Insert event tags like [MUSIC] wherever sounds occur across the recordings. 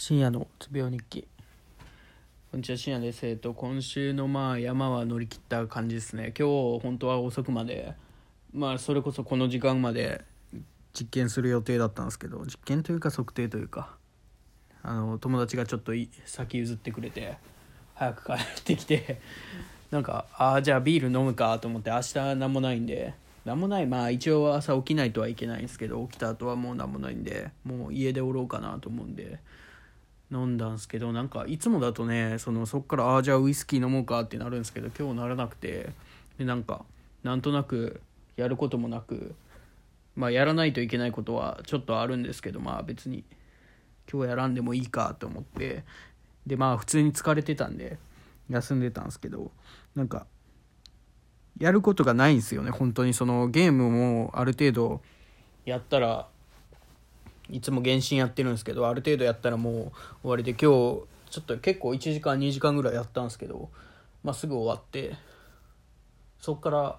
深夜のつ病日記。こんにちは深夜ですえっと今週のまあ山は乗り切った感じですね。今日本当は遅くまでまあそれこそこの時間まで実験する予定だったんですけど実験というか測定というかあの友達がちょっと先譲ってくれて早く帰ってきて [LAUGHS] なんかああじゃあビール飲むかと思って明日何もないんで何もない。まあ一応朝起きないとはいけないんですけど起きた後はもう何もないんでもう家でおろうかなと思うんで飲んだんすけどなんかいつもだとねそのそっからああじゃあウイスキー飲もうかってなるんですけど今日ならなくて。でなんかなんとなくやることもなくまあやらないといけないことはちょっとあるんですけどまあ別に今日やらんでもいいかと思って。でまあ普通に疲れてたんで休んでたんですけどなんかやることがないんですよね本当に。そのゲームもある程度やったらいつも原神やってるんですけどある程度やったらもう終わりで今日ちょっと結構1時間2時間ぐらいやったんですけど、まあ、すぐ終わってそっから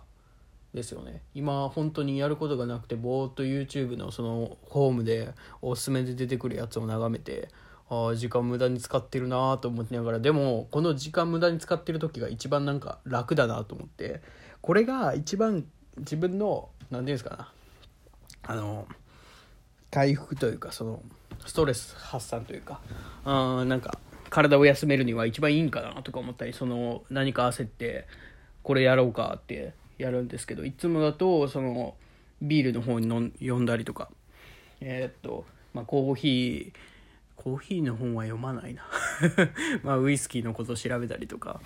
ですよね。今本当にやることがなくてぼーっと YouTube のそのホームでおすすめで出てくるやつを眺めてあ時間無駄に使ってるなと思ってながらでもこの時間無駄に使ってる時が一番なんか楽だなと思ってこれが一番自分の何て言うんですかなあの回復というかそのストレス発散というかあなんか体を休めるには一番いいんかなとか思ったりその何か焦ってこれやろうかってやるんですけどいつもだとそのビールの方にの読んだりとかえー、っとまあコーヒーコーヒーの本は読まないな。[LAUGHS] まあウイスキーのこと調べたりとか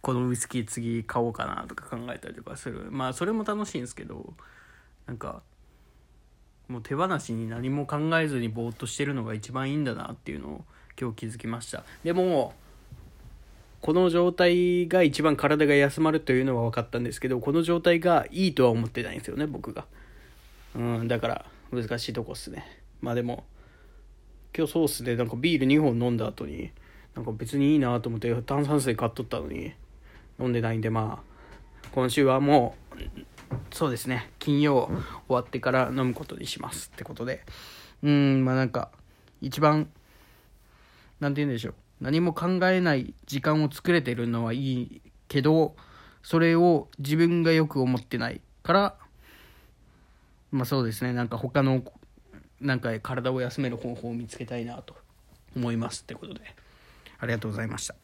このウイスキー次買おうかなとか考えたりとかする。まあそれも楽しいんですけどなんかもう手放しに何も考えずにぼーっとしてるのが一番いいんだなっていうのを今日気づきました。でもこの状態が一番体が休まるというのは分かったんですけどこの状態がいいとは思ってないんですよね僕が。うんだから難しいとこっすね。まあでも今日ソースでなんかビール2本飲んだ後になんか別にいいなと思って炭酸水買っとったのに飲んでないんでまあ今週はもうそうですね。金曜終わってから飲むことにしますってことで。うんまあなんか一番何て言うんでしょう。何も考えない時間を作れてるのはいいけどそれを自分がよく思ってないからまあそうですね。なんか他のなんか体を休める方法を見つけたいなと思いますってことで。ありがとうございました。